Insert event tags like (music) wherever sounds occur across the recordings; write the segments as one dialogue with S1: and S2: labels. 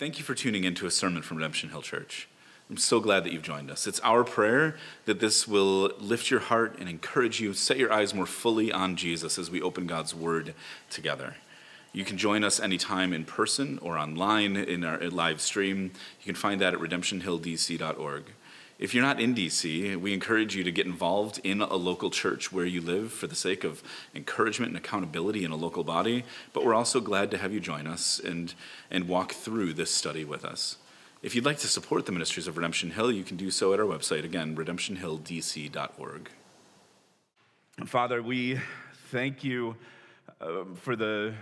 S1: Thank you for tuning in to a sermon from Redemption Hill Church. I'm so glad that you've joined us. It's our prayer that this will lift your heart and encourage you, set your eyes more fully on Jesus as we open God's Word together. You can join us anytime in person or online in our live stream. You can find that at redemptionhilldc.org. If you're not in DC, we encourage you to get involved in a local church where you live for the sake of encouragement and accountability in a local body. But we're also glad to have you join us and, and walk through this study with us. If you'd like to support the ministries of Redemption Hill, you can do so at our website, again, redemptionhilldc.org.
S2: Father, we thank you uh, for the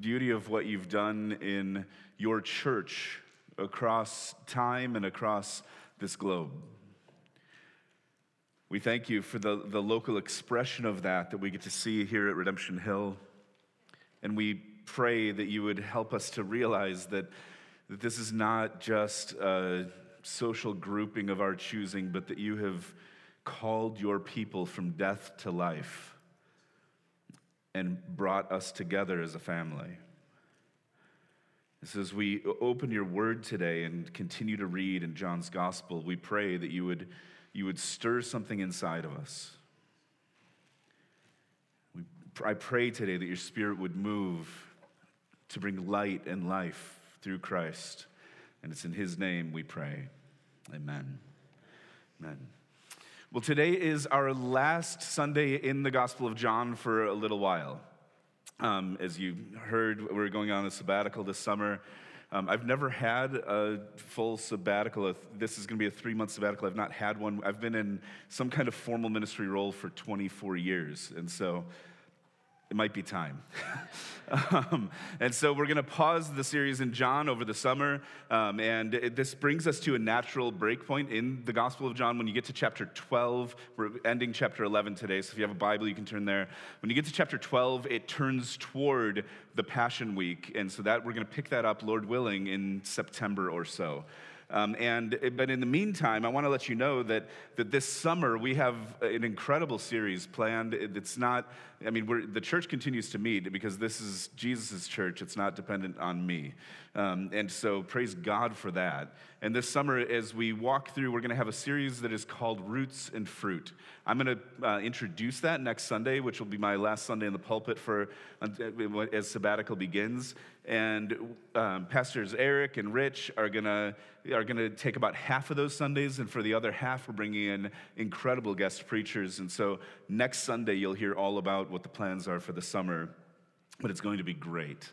S2: beauty of what you've done in your church across time and across this globe. We thank you for the, the local expression of that that we get to see here at Redemption Hill. And we pray that you would help us to realize that, that this is not just a social grouping of our choosing, but that you have called your people from death to life and brought us together as a family. So, as we open your word today and continue to read in John's gospel, we pray that you would, you would stir something inside of us. We, I pray today that your spirit would move to bring light and life through Christ. And it's in his name we pray. Amen. Amen. Well, today is our last Sunday in the Gospel of John for a little while. Um, as you heard, we're going on a sabbatical this summer. Um, I've never had a full sabbatical. This is going to be a three month sabbatical. I've not had one. I've been in some kind of formal ministry role for 24 years. And so it might be time. (laughs) um, and so we're going to pause the series in John over the summer. Um, and it, this brings us to a natural breakpoint in the Gospel of John when you get to chapter 12. We're ending chapter 11 today. So if you have a Bible, you can turn there. When you get to chapter 12, it turns toward the Passion Week. And so that we're going to pick that up, Lord willing, in September or so. Um, and, but in the meantime, I want to let you know that, that this summer we have an incredible series planned. It's not, I mean, the church continues to meet because this is Jesus' church. It's not dependent on me. Um, and so praise God for that. And this summer, as we walk through, we're going to have a series that is called Roots and Fruit. I'm going to uh, introduce that next Sunday, which will be my last Sunday in the pulpit for uh, as sabbatical begins. And um, pastors Eric and Rich are going to are going to take about half of those Sundays, and for the other half, we're bringing in incredible guest preachers. And so next Sunday, you'll hear all about what the plans are for the summer, but it's going to be great.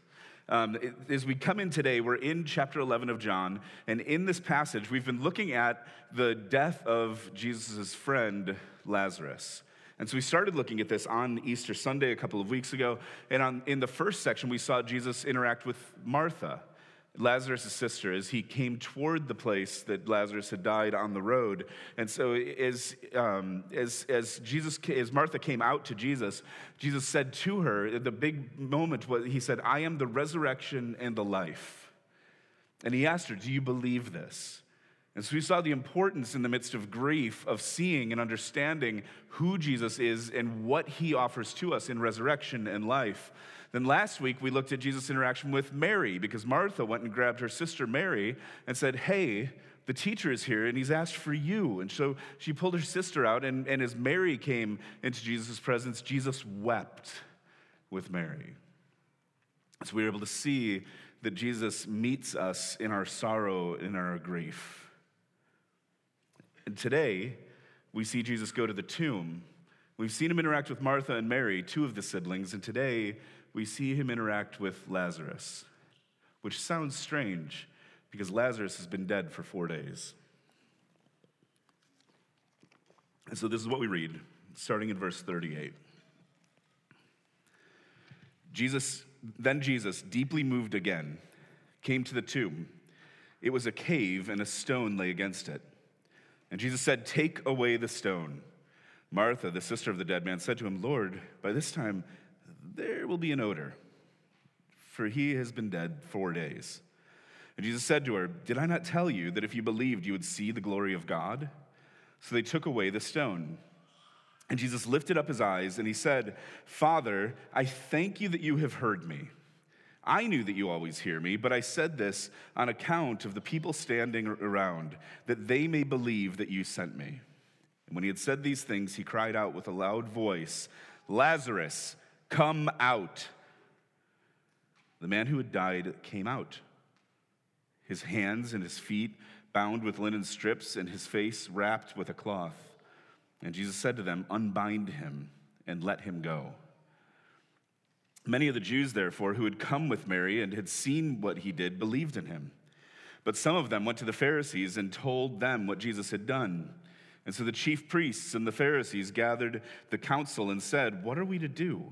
S2: Um, as we come in today, we're in chapter 11 of John, and in this passage, we've been looking at the death of Jesus' friend, Lazarus. And so we started looking at this on Easter Sunday a couple of weeks ago. And on, in the first section, we saw Jesus interact with Martha. Lazarus' sister as he came toward the place that Lazarus had died on the road. And so as, um, as, as, Jesus, as Martha came out to Jesus, Jesus said to her, the big moment was, he said, I am the resurrection and the life. And he asked her, do you believe this? And so we saw the importance in the midst of grief of seeing and understanding who Jesus is and what he offers to us in resurrection and life. Then last week we looked at Jesus' interaction with Mary because Martha went and grabbed her sister Mary and said, Hey, the teacher is here and he's asked for you. And so she pulled her sister out, and, and as Mary came into Jesus' presence, Jesus wept with Mary. So we were able to see that Jesus meets us in our sorrow, in our grief. And today, we see Jesus go to the tomb. We've seen him interact with Martha and Mary, two of the siblings, and today we see him interact with Lazarus, which sounds strange because Lazarus has been dead for four days. And so this is what we read, starting in verse 38. Jesus, then Jesus, deeply moved again, came to the tomb. It was a cave, and a stone lay against it. And Jesus said, Take away the stone. Martha, the sister of the dead man, said to him, Lord, by this time there will be an odor, for he has been dead four days. And Jesus said to her, Did I not tell you that if you believed, you would see the glory of God? So they took away the stone. And Jesus lifted up his eyes and he said, Father, I thank you that you have heard me. I knew that you always hear me, but I said this on account of the people standing around, that they may believe that you sent me. And when he had said these things, he cried out with a loud voice, Lazarus, come out. The man who had died came out, his hands and his feet bound with linen strips, and his face wrapped with a cloth. And Jesus said to them, Unbind him and let him go. Many of the Jews, therefore, who had come with Mary and had seen what he did, believed in him. But some of them went to the Pharisees and told them what Jesus had done. And so the chief priests and the Pharisees gathered the council and said, What are we to do?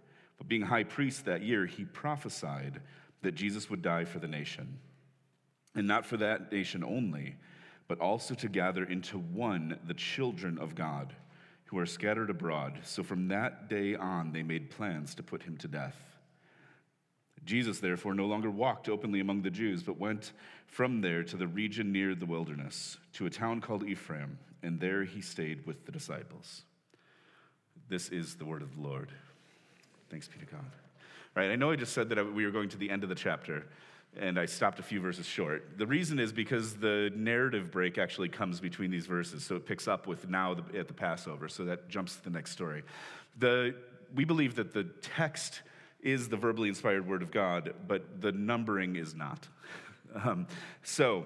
S2: but being high priest that year, he prophesied that Jesus would die for the nation. And not for that nation only, but also to gather into one the children of God who are scattered abroad. So from that day on, they made plans to put him to death. Jesus, therefore, no longer walked openly among the Jews, but went from there to the region near the wilderness, to a town called Ephraim, and there he stayed with the disciples. This is the word of the Lord. Thanks be to God. Right, I know I just said that we were going to the end of the chapter, and I stopped a few verses short. The reason is because the narrative break actually comes between these verses, so it picks up with now at the Passover, so that jumps to the next story. The, we believe that the text is the verbally inspired word of God, but the numbering is not. (laughs) Um, so,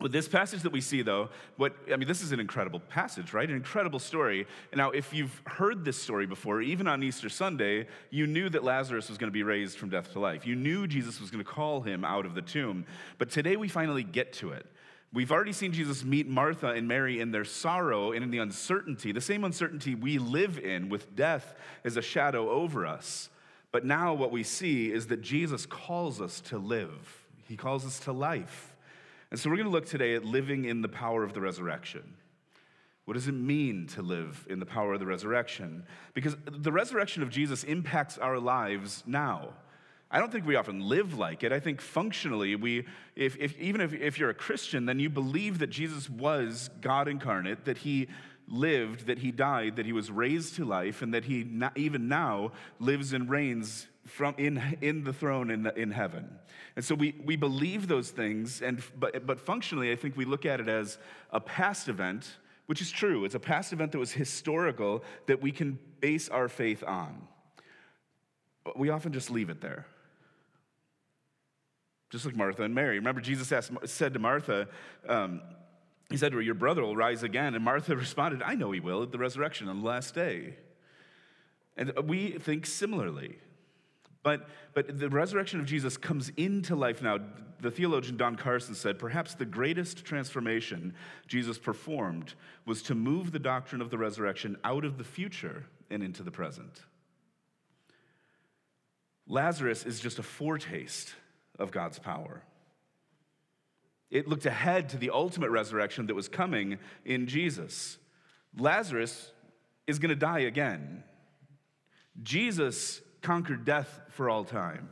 S2: with this passage that we see, though, what I mean, this is an incredible passage, right? An incredible story. Now, if you've heard this story before, even on Easter Sunday, you knew that Lazarus was going to be raised from death to life. You knew Jesus was going to call him out of the tomb. But today we finally get to it. We've already seen Jesus meet Martha and Mary in their sorrow and in the uncertainty, the same uncertainty we live in with death as a shadow over us. But now what we see is that Jesus calls us to live, He calls us to life. And so we're going to look today at living in the power of the resurrection. What does it mean to live in the power of the resurrection? Because the resurrection of Jesus impacts our lives now. I don't think we often live like it. I think functionally, we, if, if, even if, if you're a Christian, then you believe that Jesus was God incarnate, that he lived, that he died, that he was raised to life, and that he even now lives and reigns from in, in the throne in, the, in heaven. And so we, we believe those things, and, but, but functionally, I think we look at it as a past event, which is true. It's a past event that was historical that we can base our faith on. But we often just leave it there. Just like Martha and Mary. Remember, Jesus asked, said to Martha, um, he said to her, Your brother will rise again. And Martha (laughs) responded, I know he will at the resurrection on the last day. And we think similarly. But, but the resurrection of Jesus comes into life now. The theologian Don Carson said perhaps the greatest transformation Jesus performed was to move the doctrine of the resurrection out of the future and into the present. Lazarus is just a foretaste of God's power. It looked ahead to the ultimate resurrection that was coming in Jesus. Lazarus is going to die again. Jesus conquered death for all time.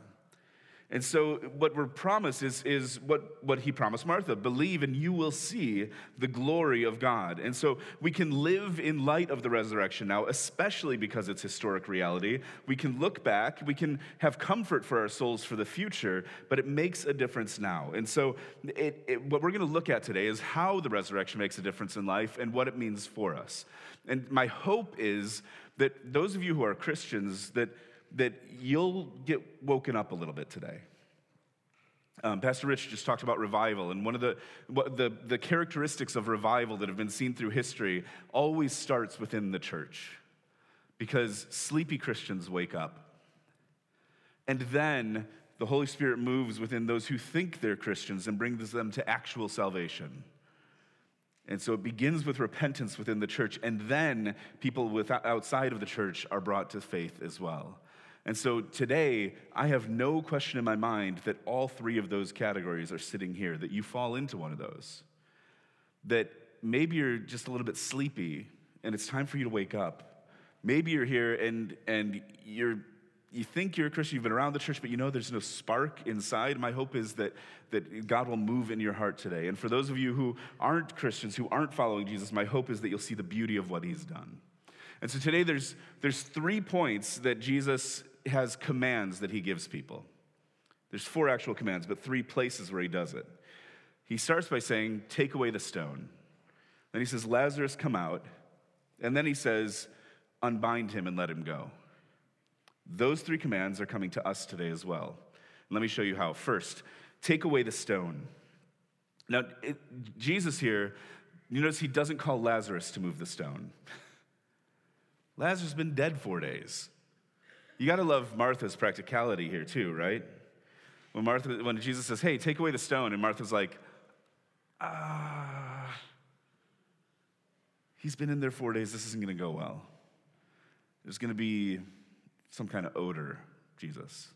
S2: And so, what we're promised is, is what, what he promised Martha believe, and you will see the glory of God. And so, we can live in light of the resurrection now, especially because it's historic reality. We can look back, we can have comfort for our souls for the future, but it makes a difference now. And so, it, it, what we're going to look at today is how the resurrection makes a difference in life and what it means for us. And my hope is that those of you who are Christians, that that you'll get woken up a little bit today. Um, Pastor Rich just talked about revival, and one of the, the, the characteristics of revival that have been seen through history always starts within the church because sleepy Christians wake up. And then the Holy Spirit moves within those who think they're Christians and brings them to actual salvation. And so it begins with repentance within the church, and then people with, outside of the church are brought to faith as well. And so today, I have no question in my mind that all three of those categories are sitting here, that you fall into one of those. That maybe you're just a little bit sleepy and it's time for you to wake up. Maybe you're here and, and you're, you think you're a Christian, you've been around the church, but you know there's no spark inside. My hope is that, that God will move in your heart today. And for those of you who aren't Christians, who aren't following Jesus, my hope is that you'll see the beauty of what he's done. And so today there's, there's three points that Jesus has commands that he gives people. There's four actual commands, but three places where he does it. He starts by saying, Take away the stone. Then he says, Lazarus, come out. And then he says, Unbind him and let him go. Those three commands are coming to us today as well. Let me show you how. First, take away the stone. Now, it, Jesus here, you notice he doesn't call Lazarus to move the stone. (laughs) Lazarus has been dead four days. You got to love Martha's practicality here, too, right? When, Martha, when Jesus says, hey, take away the stone, and Martha's like, ah, he's been in there four days. This isn't going to go well. There's going to be some kind of odor, Jesus.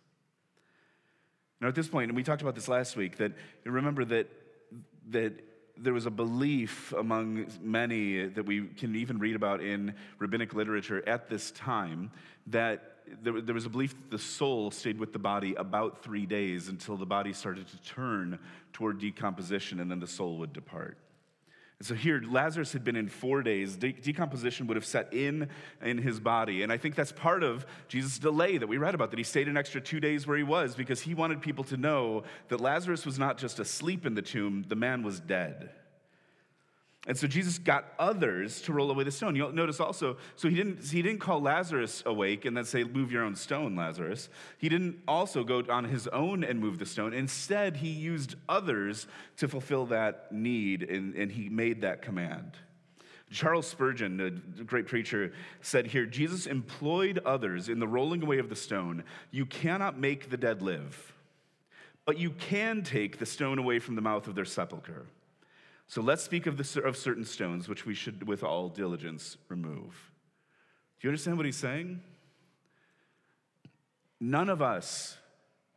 S2: Now, at this point, and we talked about this last week, that remember that, that there was a belief among many that we can even read about in rabbinic literature at this time that there, there, was a belief that the soul stayed with the body about three days until the body started to turn toward decomposition and then the soul would depart. And so here, Lazarus had been in four days. De- decomposition would have set in in his body. And I think that's part of Jesus' delay that we read about, that he stayed an extra two days where he was because he wanted people to know that Lazarus was not just asleep in the tomb, the man was dead. And so Jesus got others to roll away the stone. You'll notice also, so he didn't, he didn't call Lazarus awake and then say, Move your own stone, Lazarus. He didn't also go on his own and move the stone. Instead, he used others to fulfill that need, and, and he made that command. Charles Spurgeon, a great preacher, said here Jesus employed others in the rolling away of the stone. You cannot make the dead live, but you can take the stone away from the mouth of their sepulchre. So let's speak of, the, of certain stones which we should, with all diligence, remove. Do you understand what he's saying? None of us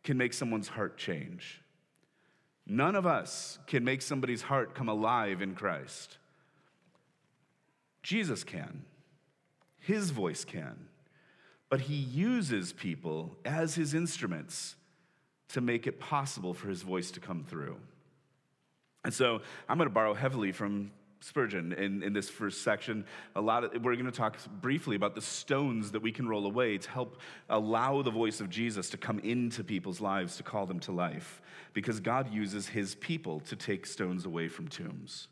S2: can make someone's heart change. None of us can make somebody's heart come alive in Christ. Jesus can, his voice can, but he uses people as his instruments to make it possible for his voice to come through. And so I'm going to borrow heavily from Spurgeon in, in this first section. A lot of, we're going to talk briefly about the stones that we can roll away to help allow the voice of Jesus to come into people's lives to call them to life. Because God uses his people to take stones away from tombs.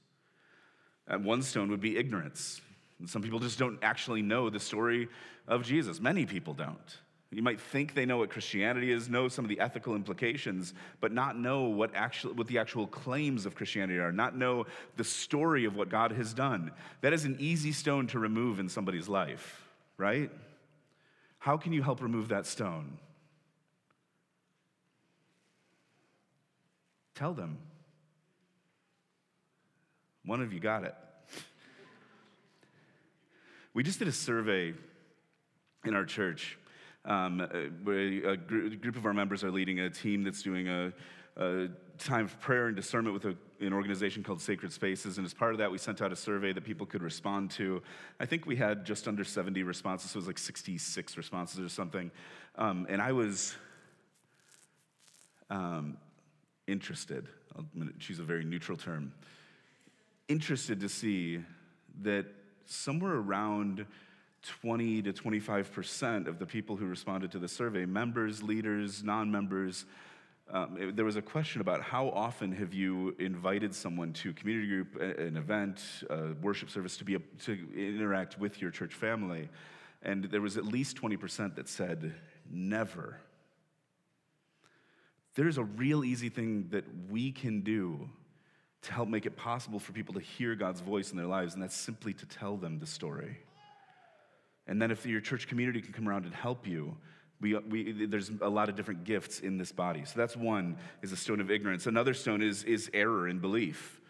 S2: And one stone would be ignorance. Some people just don't actually know the story of Jesus. Many people don't. You might think they know what Christianity is, know some of the ethical implications, but not know what, actual, what the actual claims of Christianity are, not know the story of what God has done. That is an easy stone to remove in somebody's life, right? How can you help remove that stone? Tell them. One of you got it. We just did a survey in our church um, uh, a, group of our members are leading a team that's doing a, a time of prayer and discernment with a, an organization called Sacred Spaces. And as part of that, we sent out a survey that people could respond to. I think we had just under 70 responses, so it was like 66 responses or something. Um, and I was um, interested, I'll choose a very neutral term, interested to see that somewhere around 20 to 25% of the people who responded to the survey, members, leaders, non members, um, there was a question about how often have you invited someone to community group, an event, a worship service to, be a, to interact with your church family? And there was at least 20% that said, never. There's a real easy thing that we can do to help make it possible for people to hear God's voice in their lives, and that's simply to tell them the story. And then if your church community can come around and help you, we, we, there's a lot of different gifts in this body. So that's one is a stone of ignorance. Another stone is, is error in belief.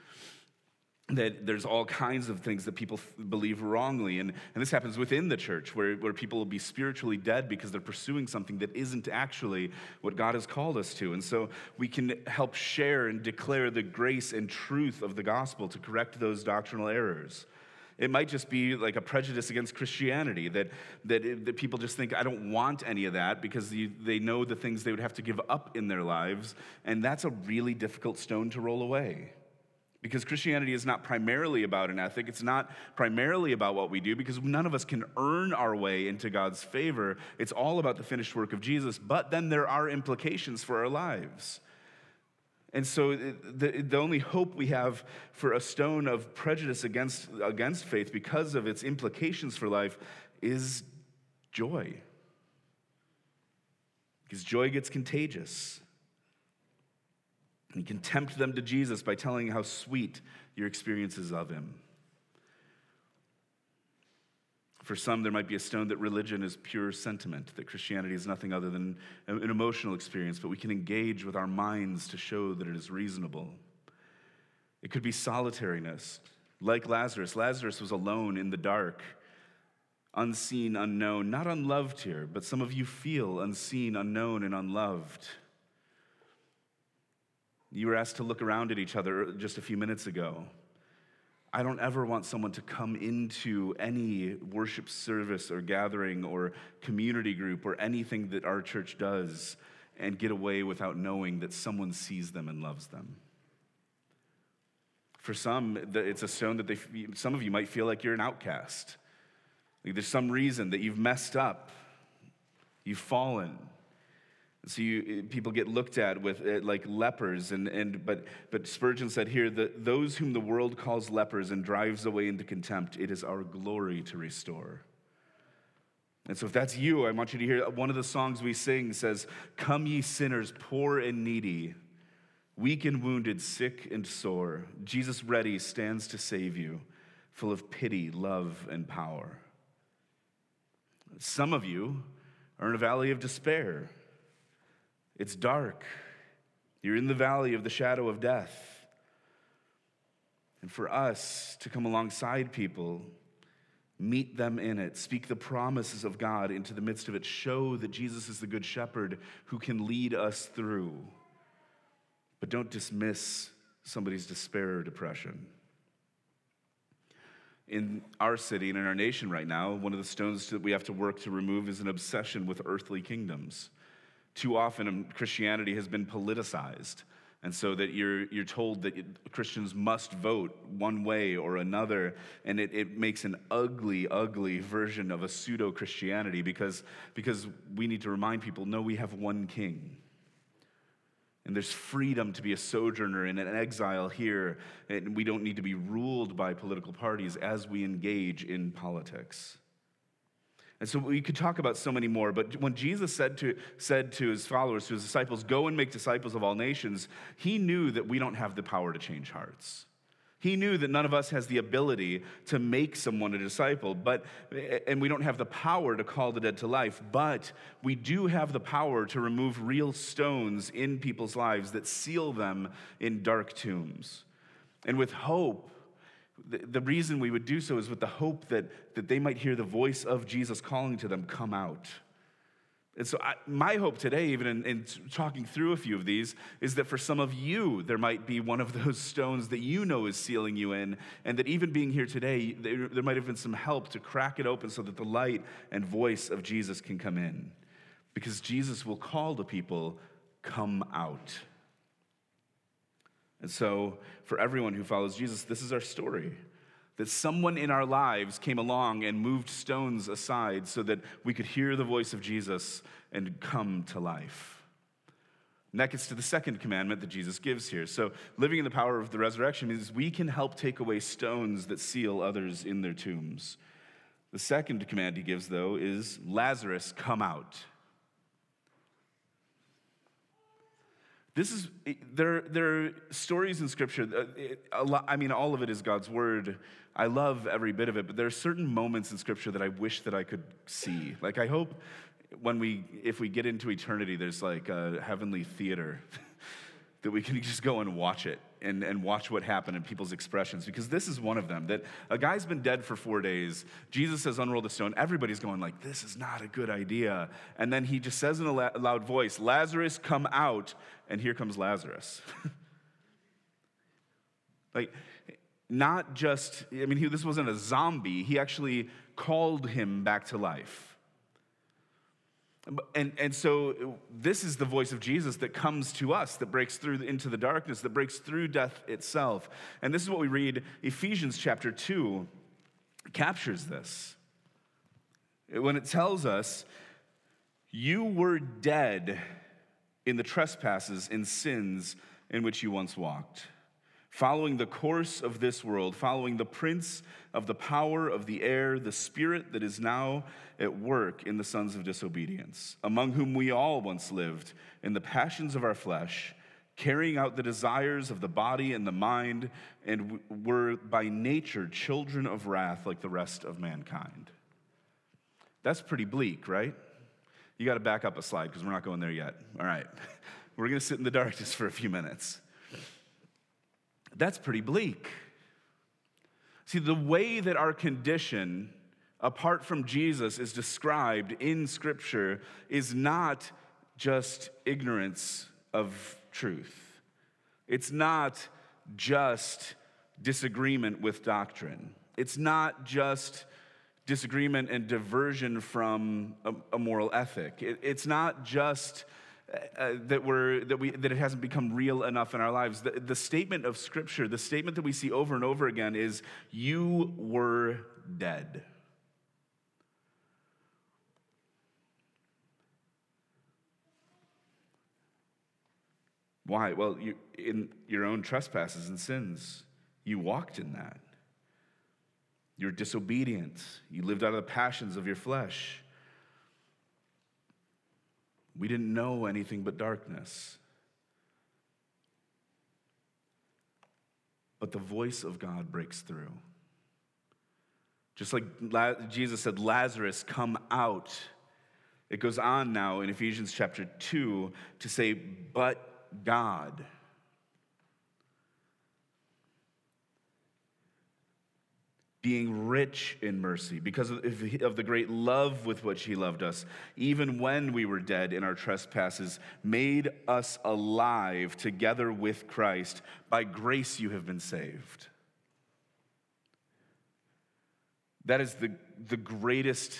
S2: that there's all kinds of things that people believe wrongly. And, and this happens within the church, where, where people will be spiritually dead because they're pursuing something that isn't actually what God has called us to. And so we can help share and declare the grace and truth of the gospel to correct those doctrinal errors. It might just be like a prejudice against Christianity that, that, that people just think, I don't want any of that because you, they know the things they would have to give up in their lives. And that's a really difficult stone to roll away. Because Christianity is not primarily about an ethic. It's not primarily about what we do because none of us can earn our way into God's favor. It's all about the finished work of Jesus. But then there are implications for our lives. And so uh, the, the only hope we have for a stone of prejudice against, against faith because of its implications for life is joy. Because joy gets contagious. And you can tempt them to Jesus by telling how sweet your experience is of him. For some, there might be a stone that religion is pure sentiment, that Christianity is nothing other than an emotional experience, but we can engage with our minds to show that it is reasonable. It could be solitariness, like Lazarus. Lazarus was alone in the dark, unseen, unknown, not unloved here, but some of you feel unseen, unknown, and unloved. You were asked to look around at each other just a few minutes ago. I don't ever want someone to come into any worship service or gathering or community group or anything that our church does and get away without knowing that someone sees them and loves them. For some, it's a stone that they, some of you might feel like you're an outcast. Like there's some reason that you've messed up, you've fallen, so you, people get looked at with uh, like lepers, and, and but but Spurgeon said here that those whom the world calls lepers and drives away into contempt, it is our glory to restore. And so, if that's you, I want you to hear one of the songs we sing says, "Come ye sinners, poor and needy, weak and wounded, sick and sore. Jesus ready stands to save you, full of pity, love, and power." Some of you are in a valley of despair. It's dark. You're in the valley of the shadow of death. And for us to come alongside people, meet them in it, speak the promises of God into the midst of it, show that Jesus is the good shepherd who can lead us through. But don't dismiss somebody's despair or depression. In our city and in our nation right now, one of the stones that we have to work to remove is an obsession with earthly kingdoms. Too often, um, Christianity has been politicized. And so that you're, you're told that Christians must vote one way or another. And it, it makes an ugly, ugly version of a pseudo Christianity because, because we need to remind people no, we have one king. And there's freedom to be a sojourner and an exile here. And we don't need to be ruled by political parties as we engage in politics. And so we could talk about so many more, but when Jesus said to, said to his followers, to his disciples, go and make disciples of all nations, he knew that we don't have the power to change hearts. He knew that none of us has the ability to make someone a disciple, but and we don't have the power to call the dead to life, but we do have the power to remove real stones in people's lives that seal them in dark tombs. And with hope, the, reason we would do so is with the hope that, that they might hear the voice of Jesus calling to them, come out. And so, I, my hope today, even in, in, talking through a few of these, is that for some of you, there might be one of those (laughs) stones that you know is sealing you in, and that even being here today, there, there might have been some help to crack it open so that the light and voice of Jesus can come in. Because Jesus will call to people, come out. And so, for everyone who follows Jesus, this is our story that someone in our lives came along and moved stones aside so that we could hear the voice of Jesus and come to life. That gets to the second commandment that Jesus gives here. So, living in the power of the resurrection means we can help take away stones that seal others in their tombs. The second command he gives, though, is Lazarus, come out. This is, there, there are stories in Scripture, uh, I mean, all of it is God's Word. I love every bit of it, but there are certain moments in Scripture that I wish that I could see. Like, I hope when we, if we get into eternity, there's like a heavenly theater (laughs) that we can (laughs) just go and watch it and, and watch what happened in people's expressions because this is one of them that a guy's been dead for four days jesus says unroll the stone. Everybody's going like this is not a good idea. And then he just says in a loud voice lazarus come out. And here comes lazarus. (laughs) Like not just i mean he, this wasn't a zombie. He actually called him back to life and, and so, this is the voice of Jesus that comes to us, that breaks through into the darkness, that breaks through death itself. And this is what we read Ephesians chapter 2 captures this. When it tells us, You were dead in the trespasses and sins in which you once walked following the course of this world, following the prince of the power of the air, the spirit that is now at work in the sons of disobedience, among whom we all once lived in the passions of our flesh, carrying out the desires of the body and the mind, and were by nature children of wrath like the rest of mankind. That's pretty bleak, right? You got to back up a slide because we're not going there yet. All right. (laughs) We're going to sit in the darkness for a few minutes. That's pretty bleak. See, the way that our condition, apart from Jesus, is described in Scripture is not just ignorance of truth. It's not just disagreement with doctrine. It's not just disagreement and diversion from a, a moral ethic. It, it's not just uh, that, we're, that, we, that it hasn't become real enough in our lives. The, the statement of Scripture, the statement that we see over and over again is, You were dead. Why? Well, you, in your own trespasses and sins, you walked in that. You're disobedient. You lived out of the passions of your flesh. We didn't know anything but darkness. But the voice of God breaks through. Just like Jesus said, Lazarus, come out. It goes on now in Ephesians chapter 2 to say, but God. Being rich in mercy because of the great love with which he loved us, even when we were dead in our trespasses, made us alive together with Christ. By grace you have been saved. That is the, the greatest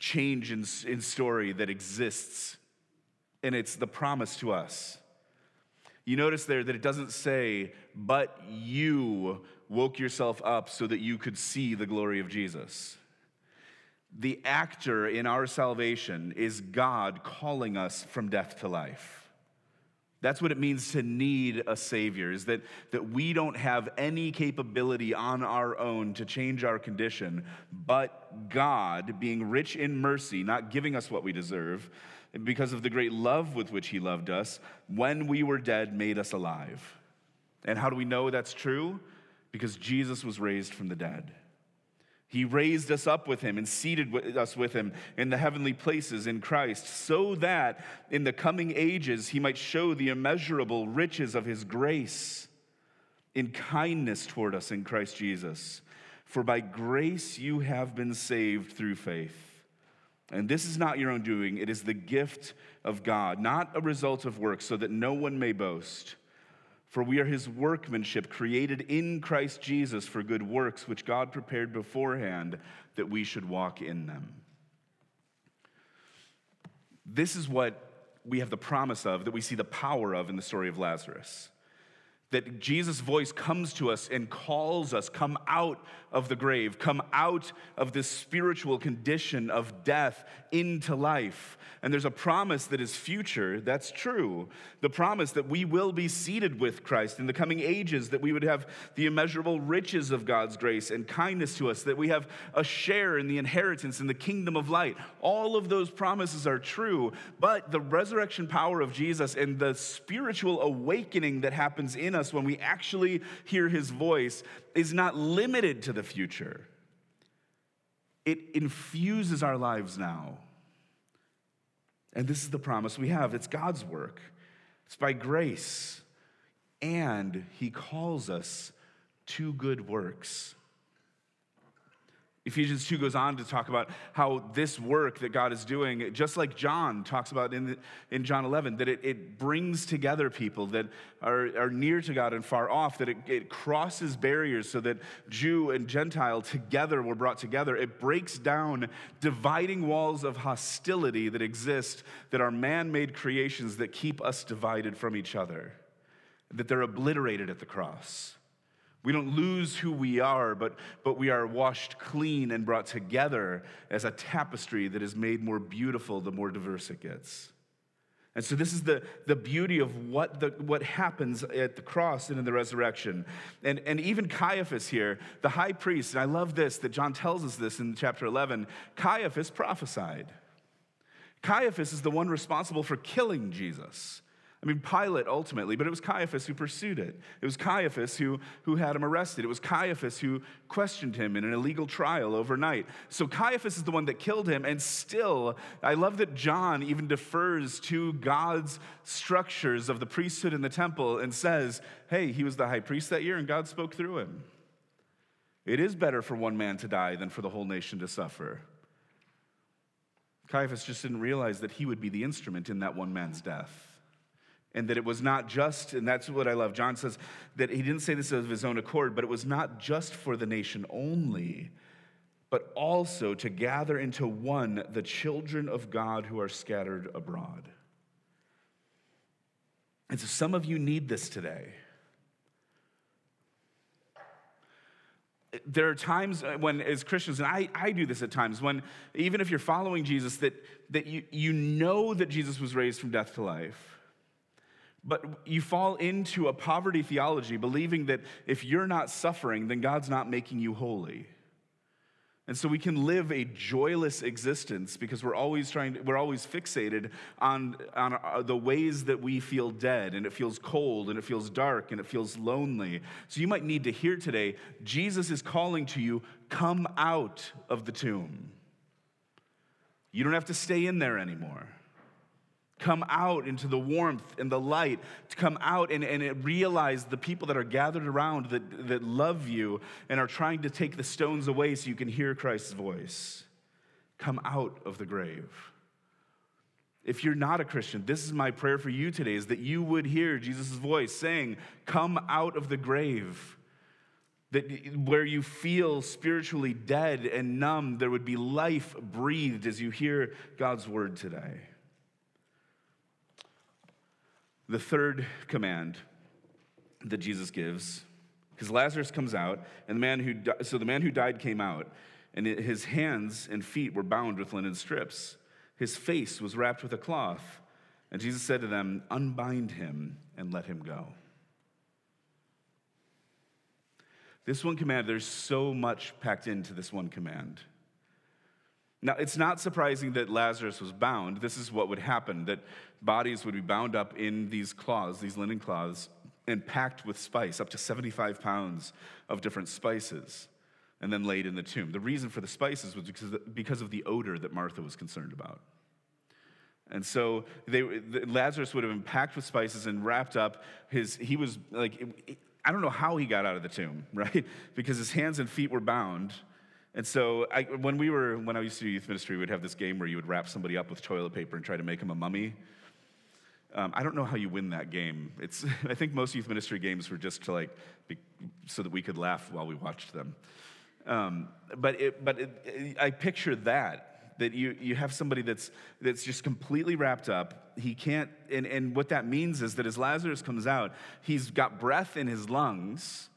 S2: change in, in story that exists, and it's the promise to us. You notice there that it doesn't say, but you woke yourself up so that you could see the glory of Jesus. The actor in our salvation is God calling us from death to life. That's what it means to need a Savior, is that, that we don't have any capability on our own to change our condition, but God, being rich in mercy, not giving us what we deserve, because of the great love with which He loved us, when we were dead, made us alive. And how do we know that's true? Because Jesus was raised from the dead. He raised us up with him and seated us with him in the heavenly places in Christ, so that in the coming ages he might show the immeasurable riches of his grace in kindness toward us in Christ Jesus. For by grace you have been saved through faith. And this is not your own doing, it is the gift of God, not a result of works, so that no one may boast. For we are his workmanship, created in Christ Jesus for good works, which God prepared beforehand that we should walk in them. This is what we have the promise of, that we see the power of in the story of Lazarus that Jesus' voice comes to us and calls us, come out of the grave, come out of this spiritual condition of death into life. And there's a promise that is future, that's true. The promise that we will be seated with Christ in the coming ages, that we would have the immeasurable riches of God's grace and kindness to us, that we have a share in the inheritance in the kingdom of light. All of those promises are true, but the resurrection power of Jesus and the spiritual awakening that happens in us when we actually hear his voice is not limited to the future. It infuses our lives now. And this is the promise we have it's God's work. It's by grace. And he calls us to good works. Ephesians 2 goes on to talk about how this work that God is doing, just like John talks about in, the, in John 11, that it, it brings together people that are, are near to God and far off, that it, it crosses barriers so that Jew and Gentile together were brought together. It breaks down dividing walls of hostility that exist, that are man made creations that keep us divided from each other, that they're obliterated at the cross. We don't lose who we are, but, but we are washed clean and brought together as a tapestry that is made more beautiful the more diverse it gets. And so, this is the, the beauty of what, the, what happens at the cross and in the resurrection. And, and even Caiaphas here, the high priest, and I love this that John tells us this in chapter 11 Caiaphas prophesied. Caiaphas is the one responsible for killing Jesus. I mean, Pilate ultimately, but it was Caiaphas who pursued it. It was Caiaphas who, who had him arrested. It was Caiaphas who questioned him in an illegal trial overnight. So Caiaphas is the one that killed him. And still, I love that John even defers to God's structures of the priesthood in the temple and says, hey, he was the high priest that year and God spoke through him. It is better for one man to die than for the whole nation to suffer. Caiaphas just didn't realize that he would be the instrument in that one man's death and that it was not just, and that's what I love. John says that he didn't say this of his own accord, but it was not just for the nation only, but also to gather into one the children of God who are scattered abroad. And so some of you need this today. There are times when, as Christians, and I, I do this at times, when even if you're following Jesus, that, that you, you know that Jesus was raised from death to life but you fall into a poverty theology, believing that if you're not suffering, then God's not making you holy. And so we can live a joyless existence because we're always trying to, we're always fixated on, on the ways that we feel dead and it feels cold and it feels dark and it feels lonely. So you might need to hear today Jesus is calling to you, come out of the tomb. You don't have to stay in there anymore come out into the warmth and the light, to come out and, and realize the people that are gathered around that, that love you and are trying to take the stones away so you can hear Christ's voice. Come out of the grave. If you're not a Christian, this is my prayer for you today is that you would hear Jesus' voice saying, Come out of the grave. That where you feel spiritually dead and numb, there would be life breathed as you hear God's word today. The third command that Jesus gives, because Lazarus comes out, and the man who di- so the man who died came out, and his hands and feet were bound with linen strips. His face was wrapped with a cloth. And Jesus said to them, Unbind him and let him go. This one command, there's so much packed into this one command. Now, it's not surprising that Lazarus was bound. This is what would happen that bodies would be bound up in these cloths, these linen cloths, and packed with spice, up to 75 pounds of different spices, and then laid in the tomb. The reason for the spices was because of the odor that Martha was concerned about. And so they, Lazarus would have been packed with spices and wrapped up. His, he was like, I don't know how he got out of the tomb, (laughs) right? Because his hands and feet were bound and so I, when we were, when I used to do youth ministry, we'd have this game where you would wrap somebody up with toilet paper and try to make them a mummy. Um, I don't know how you win that game. It's, (laughs) I think most youth ministry games were just to like, be, so that we could laugh while we watched them. Um, but it, but it, I picture that, that you, you have somebody that's, that's just completely wrapped up. He can't, and, and what that means is that as Lazarus comes out, he's got breath in his lungs,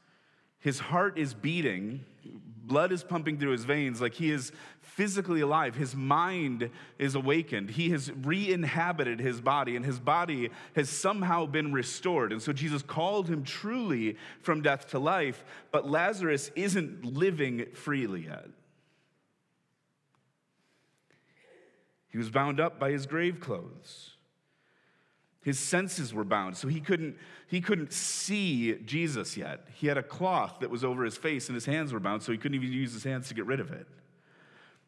S2: his heart is beating, blood is pumping through his veins, like he is physically alive. His mind is awakened. He has re inhabited his body, and his body has somehow been restored. And so Jesus called him truly from death to life, but Lazarus isn't living freely yet. He was bound up by his grave clothes. His senses were bound, so he couldn't, he couldn't see Jesus yet. He had a cloth that was over his face, and his hands were bound, so he couldn't even use his hands to get rid of it.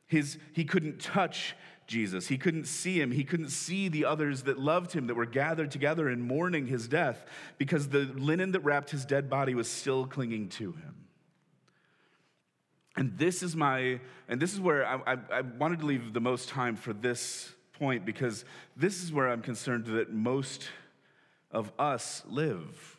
S2: His, he couldn't touch Jesus. He couldn't see him. He couldn't see the others that loved him that were gathered together in mourning his death because the linen that wrapped his dead body was still clinging to him. And this is my, and this is where I, I, I wanted to leave the most time for this point because this is where I'm concerned that most of us live.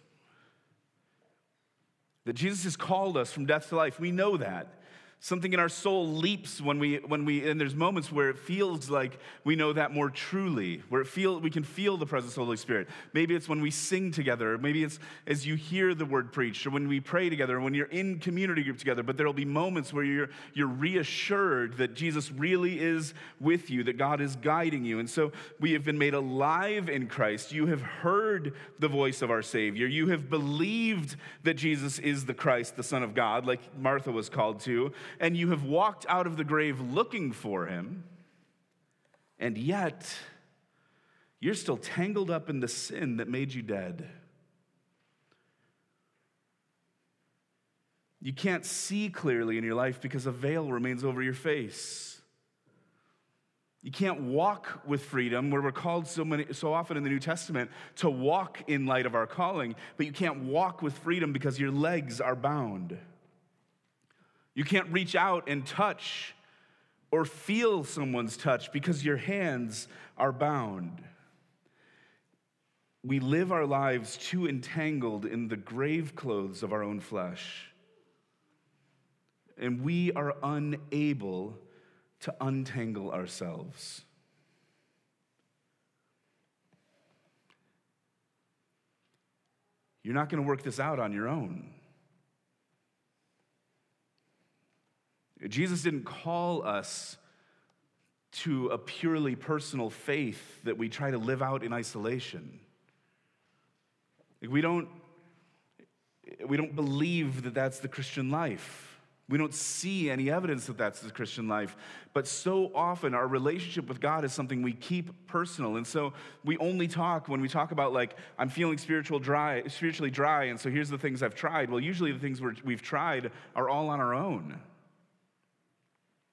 S2: That Jesus has called us from death to life. We know that. Something in our soul leaps when we, when we, and there's moments where it feels like we know that more truly, where it feel, we can feel the presence of the Holy Spirit. Maybe it's when we sing together, maybe it's as you hear the word preached, or when we pray together, or when you're in community group together, but there'll be moments where you're, you're reassured that Jesus really is with you, that God is guiding you. And so we have been made alive in Christ. You have heard the voice of our Savior. You have believed that Jesus is the Christ, the Son of God, like Martha was called to and you have walked out of the grave looking for him, and yet you're still tangled up in the sin that made you dead. You can't see clearly in your life because a veil remains over your face. You can't walk with freedom, where we're called so, many, so often in the New Testament to walk in light of our calling, but you can't walk with freedom because your legs are bound. You can't reach out and touch or feel someone's touch because your hands are bound. We live our lives too entangled in the grave clothes of our own flesh. And we are unable to untangle ourselves. You're not going to work this out on your own. Jesus didn't call us to a purely personal faith that we try to live out in isolation. We don't, we don't believe that that's the Christian life. We don't see any evidence that that's the Christian life. But so often, our relationship with God is something we keep personal. And so we only talk when we talk about, like, I'm feeling spiritual dry, spiritually dry, and so here's the things I've tried. Well, usually the things we've tried are all on our own.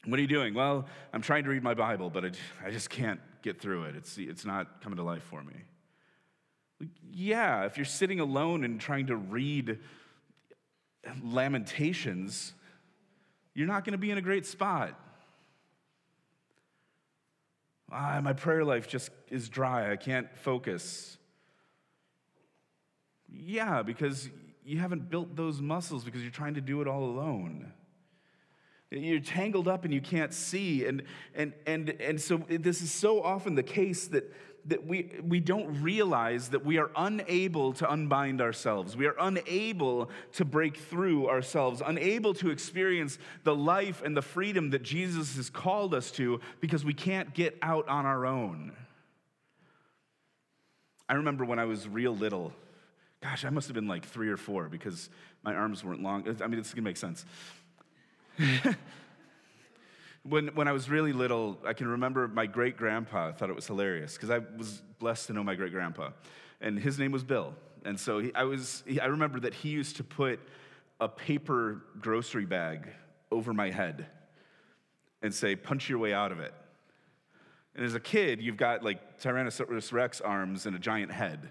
S2: What are you doing? Well, I'm trying to read my Bible, but I just can't get through it. It's, it's not coming to life for me. Yeah, if you're sitting alone and trying to read Lamentations, you're not going to be in a great spot. Ah, my prayer life just is dry. I can't focus. Yeah, because you haven't built those muscles because you're trying to do it all alone. You're tangled up and you can't see. And, and, and, and so this is so often the case that, that we, we don't realize that we are unable to unbind ourselves. We are unable to break through ourselves, unable to experience the life and the freedom that Jesus has called us to because we can't get out on our own. I remember when I was real little, gosh, I must have been like three or four because my arms weren't long. I mean, is gonna make sense. (laughs) when, when I was really little, I can remember my great grandpa thought it was hilarious because I was blessed to know my great grandpa. And his name was Bill. And so he, I, was, he, I remember that he used to put a paper grocery bag over my head and say, punch your way out of it. And as a kid, you've got like Tyrannosaurus Rex arms and a giant head.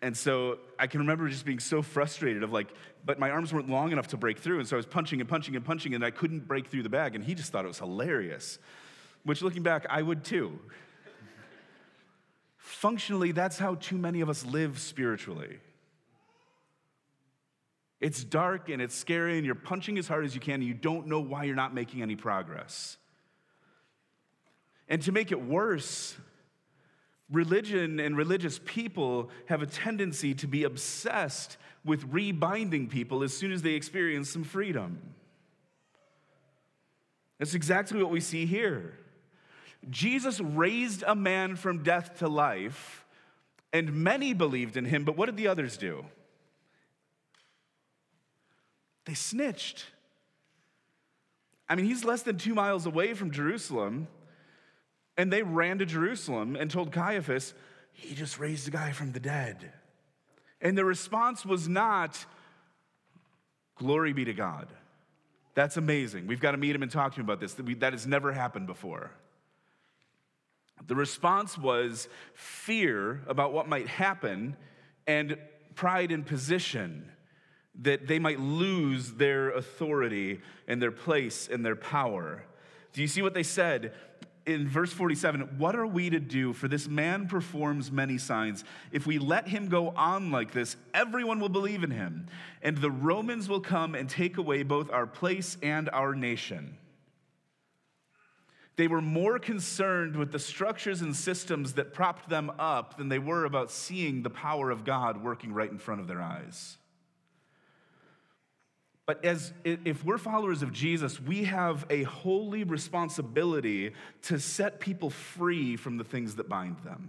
S2: And so I can remember just being so frustrated of like, but my arms weren't long enough to break through. And so I was punching and punching and punching, and I couldn't break through the bag. And he just thought it was hilarious, which looking back, I would too. Functionally, that's how too many of us live spiritually. It's dark and it's scary, and you're punching as hard as you can, and you don't know why you're not making any progress. And to make it worse, Religion and religious people have a tendency to be obsessed with rebinding people as soon as they experience some freedom. That's exactly what we see here. Jesus raised a man from death to life, and many believed in him, but what did the others do? They snitched. I mean, he's less than two miles away from Jerusalem. And they ran to Jerusalem and told Caiaphas, he just raised a guy from the dead. And the response was not, glory be to God. That's amazing. We've got to meet him and talk to him about this. That has never happened before. The response was fear about what might happen and pride in position that they might lose their authority and their place and their power. Do you see what they said? In verse 47, what are we to do? For this man performs many signs. If we let him go on like this, everyone will believe in him, and the Romans will come and take away both our place and our nation. They were more concerned with the structures and systems that propped them up than they were about seeing the power of God working right in front of their eyes. But as if we're followers of Jesus, we have a holy responsibility to set people free from the things that bind them.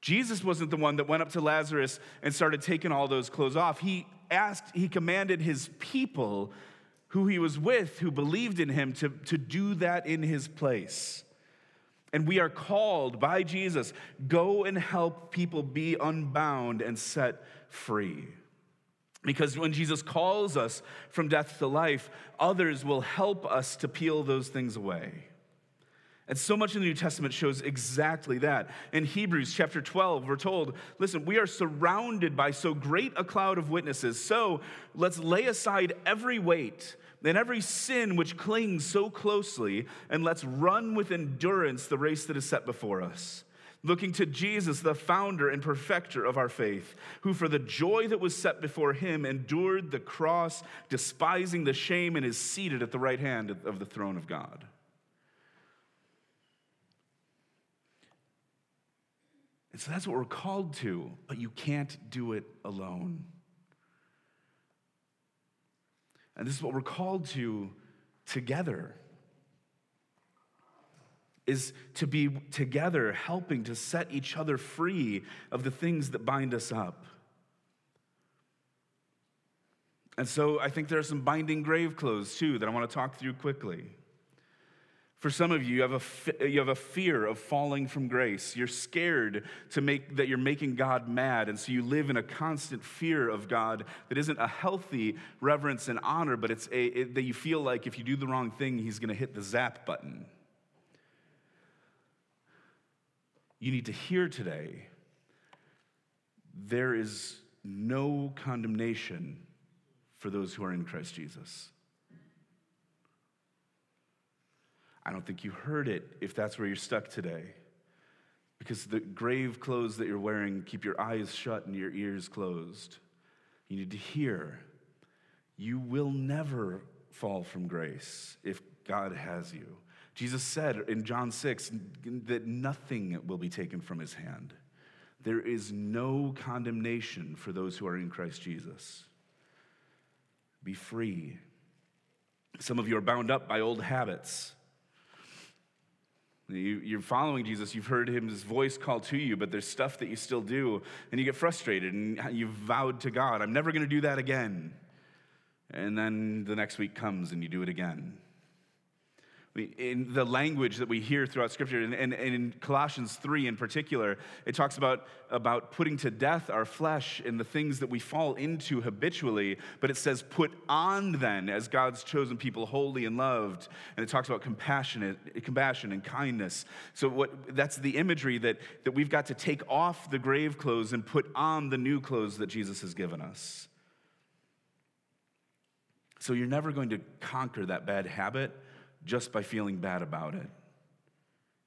S2: Jesus wasn't the one that went up to Lazarus and started taking all those clothes off. He asked, he commanded his people who he was with, who believed in him, to, to do that in his place. And we are called by Jesus go and help people be unbound and set free. Because when Jesus calls us from death to life, others will help us to peel those things away. And so much in the New Testament shows exactly that. In Hebrews chapter 12, we're told, listen, we are surrounded by so great a cloud of witnesses. So let's lay aside every weight and every sin which clings so closely, and let's run with endurance the race that is set before us looking to Jesus, the founder and perfecter of our faith, who for the joy that was set before him endured the cross, despising the shame, and is seated at the right hand of the throne of God. And so that's what we're called to, but you can't do it alone. And this is what we're called to together is to be together, helping to set each other free of the things that bind us up. And so I think there are some binding grave clothes too that I want to talk through quickly. For some of you, you have, a, you have a fear of falling from grace. You're scared to make, that you're making God mad, and so you live in a constant fear of God that isn't a healthy reverence and honor, but it's a, it, that you feel like if you do the wrong thing, He's going to hit the zap button. You need to hear today there is no condemnation for those who are in Christ Jesus. I don't think you heard it if that's where you're stuck today. Because the grave clothes that you're wearing keep your eyes shut and your ears closed. You need to hear you will never fall from grace if God has you. Jesus said in John 6 that nothing will be taken from his hand. There is no condemnation for those who are in Christ Jesus. Be free. Some of you are bound up by old habits. You, are following Jesus, you've heard his voice call to you, but there's stuff that you still do, and you get frustrated, and you've vowed to God, I'm never going to do that again. And then the next week comes, and you do it again in the language that we hear throughout Scripture, and, and, and, in Colossians 3 in particular, it talks about, about putting to death our flesh and the things that we fall into habitually, but it says, put on then as God's chosen people, holy and loved. And it talks about compassionate, compassion and kindness. So what, that's the imagery that, that we've got to take off the grave clothes and put on the new clothes that Jesus has given us. So you're never going to conquer that bad habit just by feeling bad about it.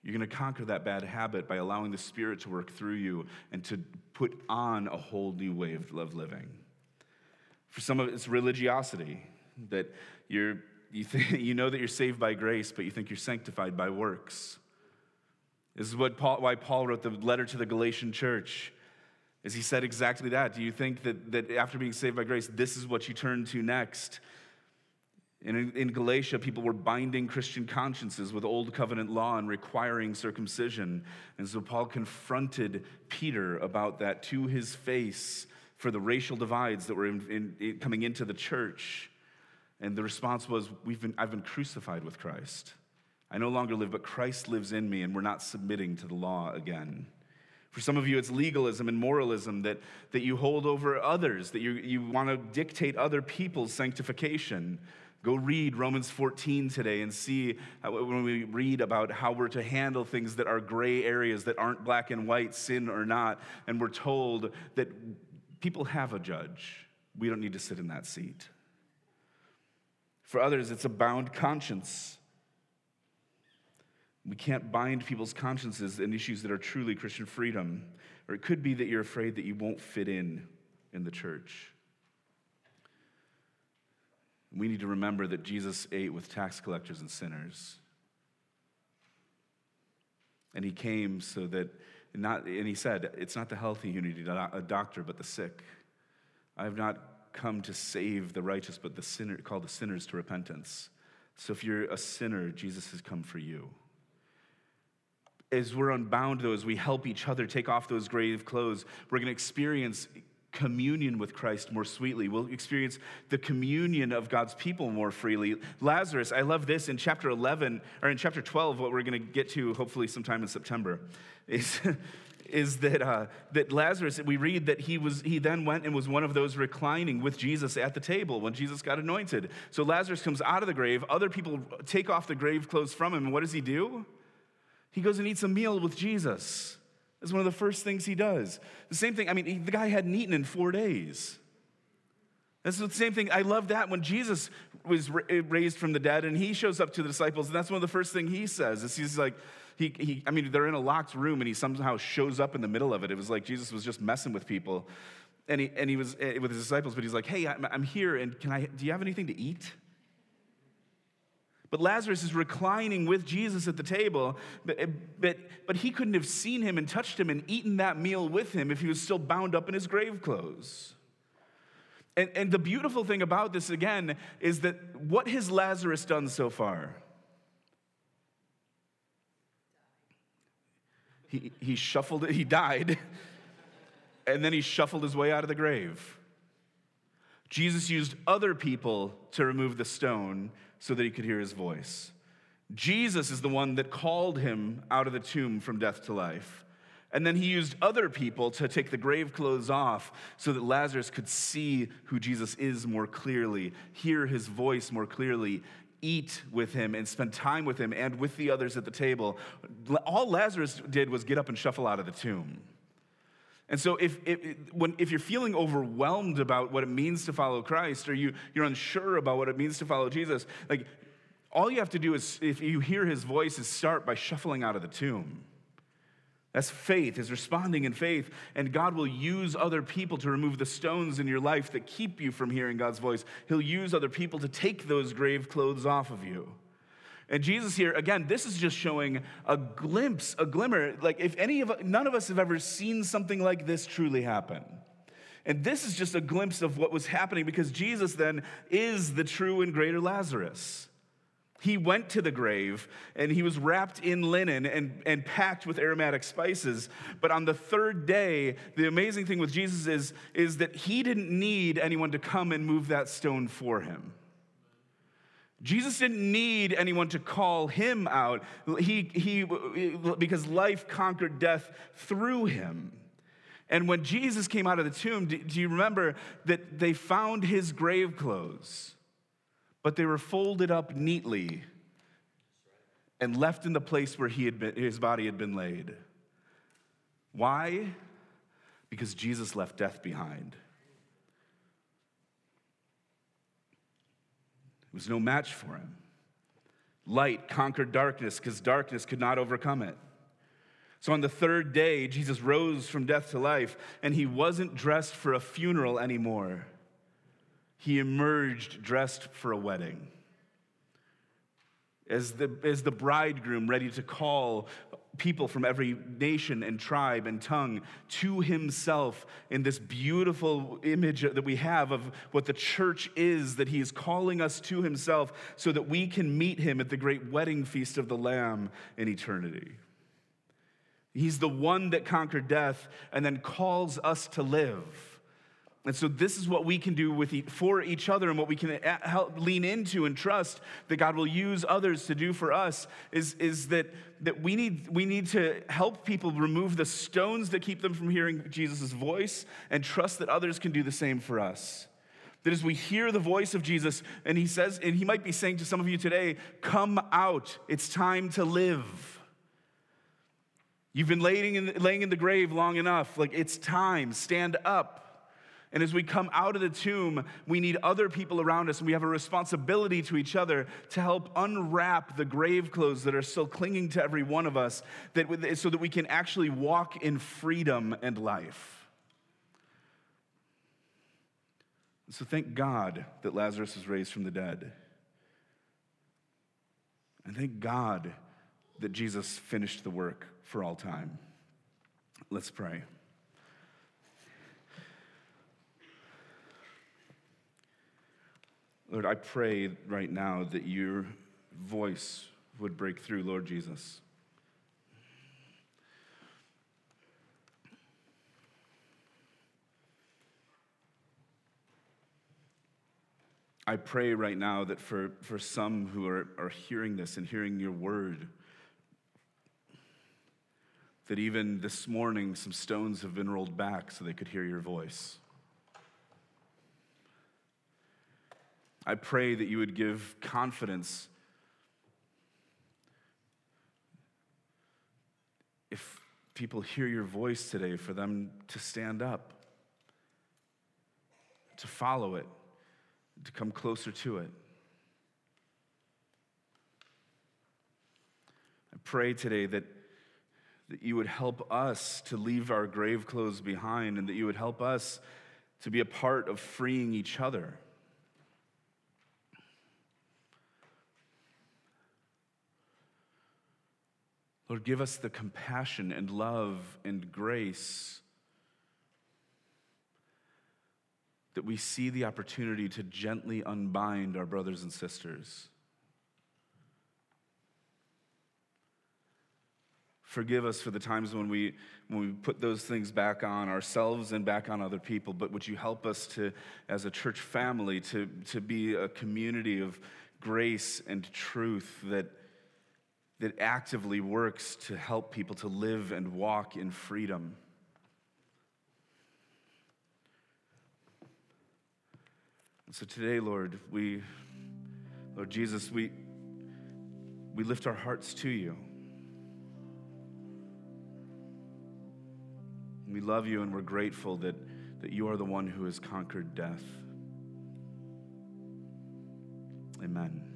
S2: You're going to conquer that bad habit by allowing the Spirit to work through you and to put on a whole new way of living. For some of it, it's religiosity that you're, you, (laughs) you know that you're saved by grace, but you think you're sanctified by works. This is what Paul, why Paul wrote the letter to the Galatian church. Is he said exactly that? Do you think that, that after being saved by grace, this is what you turn to next? In, in, Galatia, people were binding Christian consciences with old covenant law and requiring circumcision. And so Paul confronted Peter about that to his face for the racial divides that were in, in, coming into the church. And the response was, We've been, I've been crucified with Christ. I no longer live, but Christ lives in me, and we're not submitting to the law again. For some of you, it's legalism and moralism that, that you hold over others, that you, you want to dictate other people's sanctification Go read Romans 14 today and see when we read about how we're to handle things that are gray areas that aren't black and white, sin or not. And we're told that people have a judge. We don't need to sit in that seat. For others, it's a bound conscience. We can't bind people's consciences in issues that are truly Christian freedom. Or it could be that you're afraid that you won't fit in in the church. We need to remember that Jesus ate with tax collectors and sinners. And he came so that not, and he said, it's not the healthy who need a doctor, but the sick. I have not come to save the righteous, but the sinner, call the sinners to repentance. So if you're a sinner, Jesus has come for you. As we're unbound, though, as we help each other take off those grave clothes, we're going to experience communion with Christ more sweetly. We'll experience the communion of God's people more freely. Lazarus, I love this in chapter 11, or in chapter 12, what we're going to get to hopefully sometime in September, (laughs) is, is that, uh, that Lazarus, we read that he, was, he then went and was one of those reclining with Jesus at the table when Jesus got anointed. So Lazarus comes out of the grave, other people take off the grave clothes from him, and what does he do? He goes and eats a meal with Jesus. That's one of the first things he does. The same thing, I mean, he, the guy hadn't eaten in four days. That's the same thing. I love that when Jesus was raised from the dead and he shows up to the disciples, and that's one of the first things he says. Is he's like, he, he, I mean, they're in a locked room and he somehow shows up in the middle of it. It was like Jesus was just messing with people. And he, and he was eh, with his disciples, but he's like, hey, I'm, I'm here and can I, do you have anything to eat? But Lazarus is reclining with Jesus at the table, but, eh, but, but he couldn't have seen him and touched him and eaten that meal with him if he was still bound up in his grave clothes. And, and the beautiful thing about this, again, is that what has Lazarus done so far? He, he shuffled it, he died, (laughs) and then he shuffled his way out of the grave. Jesus used other people to remove the stone so that he could hear his voice. Jesus is the one that called him out of the tomb from death to life. And then he used other people to take the grave clothes off so that Lazarus could see who Jesus is more clearly, hear his voice more clearly, eat with him and spend time with him and with the others at the table. All Lazarus did was get up and shuffle out of the tomb. And so, if, if, when, if you're feeling overwhelmed about what it means to follow Christ, or you, you're unsure about what it means to follow Jesus, like all you have to do is, if you hear his voice, is start by shuffling out of the tomb. That's faith, is responding in faith, and God will use other people to remove the stones in your life that keep you from hearing God's voice. He'll use other people to take those grave clothes off of you. And Jesus here, again, this is just showing a glimpse, a glimmer. Like if any of none of us have ever seen something like this truly happen. And this is just a glimpse of what was happening because Jesus then is the true and greater Lazarus. He went to the grave and he was wrapped in linen and, and packed with aromatic spices. But on the third day, the amazing thing with Jesus is, is that he didn't need anyone to come and move that stone for him. Jesus didn't need anyone to call him out he, he, because life conquered death through him. And when Jesus came out of the tomb, do, do you remember that they found his grave clothes, but they were folded up neatly and left in the place where he had been, his body had been laid? Why? Because Jesus left death behind. Was no match for him. Light conquered darkness because darkness could not overcome it. So on the third day, Jesus rose from death to life, and he wasn't dressed for a funeral anymore. He emerged dressed for a wedding. As the, as the bridegroom ready to call people from every nation and tribe and tongue to himself in this beautiful image that we have of what the church is, that he is calling us to himself so that we can meet him at the great wedding feast of the Lamb in eternity. He's the one that conquered death and then calls us to live. And so, this is what we can do with, for each other, and what we can uh, help lean into and trust that God will use others to do for us is, is that, that we, need, we need to help people remove the stones that keep them from hearing Jesus' voice and trust that others can do the same for us. That as we hear the voice of Jesus, and he says, and he might be saying to some of you today, Come out, it's time to live. You've been laying in, laying in the grave long enough. Like, it's time. Stand up. And as we come out of the tomb, we need other people around us, and we have a responsibility to each other to help unwrap the grave clothes that are still clinging to every one of us, that, so that we can actually walk in freedom and life. So thank God that Lazarus was raised from the dead. And thank God that Jesus finished the work for all time. Let's pray. Lord, I pray right now that your voice would break through, Lord Jesus. I pray right now that for, for some who are, are hearing this and hearing your word, that even this morning some stones have been rolled back so they could hear your voice. I pray that you would give confidence if people hear your voice today for them to stand up, to follow it, to come closer to it. I pray today that that you would help us to leave our grave clothes behind and that you would help us to be a part of freeing each other. Lord, give us the compassion and love and grace that we see the opportunity to gently unbind our brothers and sisters. Forgive us for the times when we, when we put those things back on ourselves and back on other people, but would you help us to, as a church family, to, to be a community of grace and truth that, that actively works to help people to live and walk in freedom? And so today, Lord, we, Lord Jesus, we, we lift our hearts to you. We love you and we're grateful that, that you are the one who has conquered death. Amen.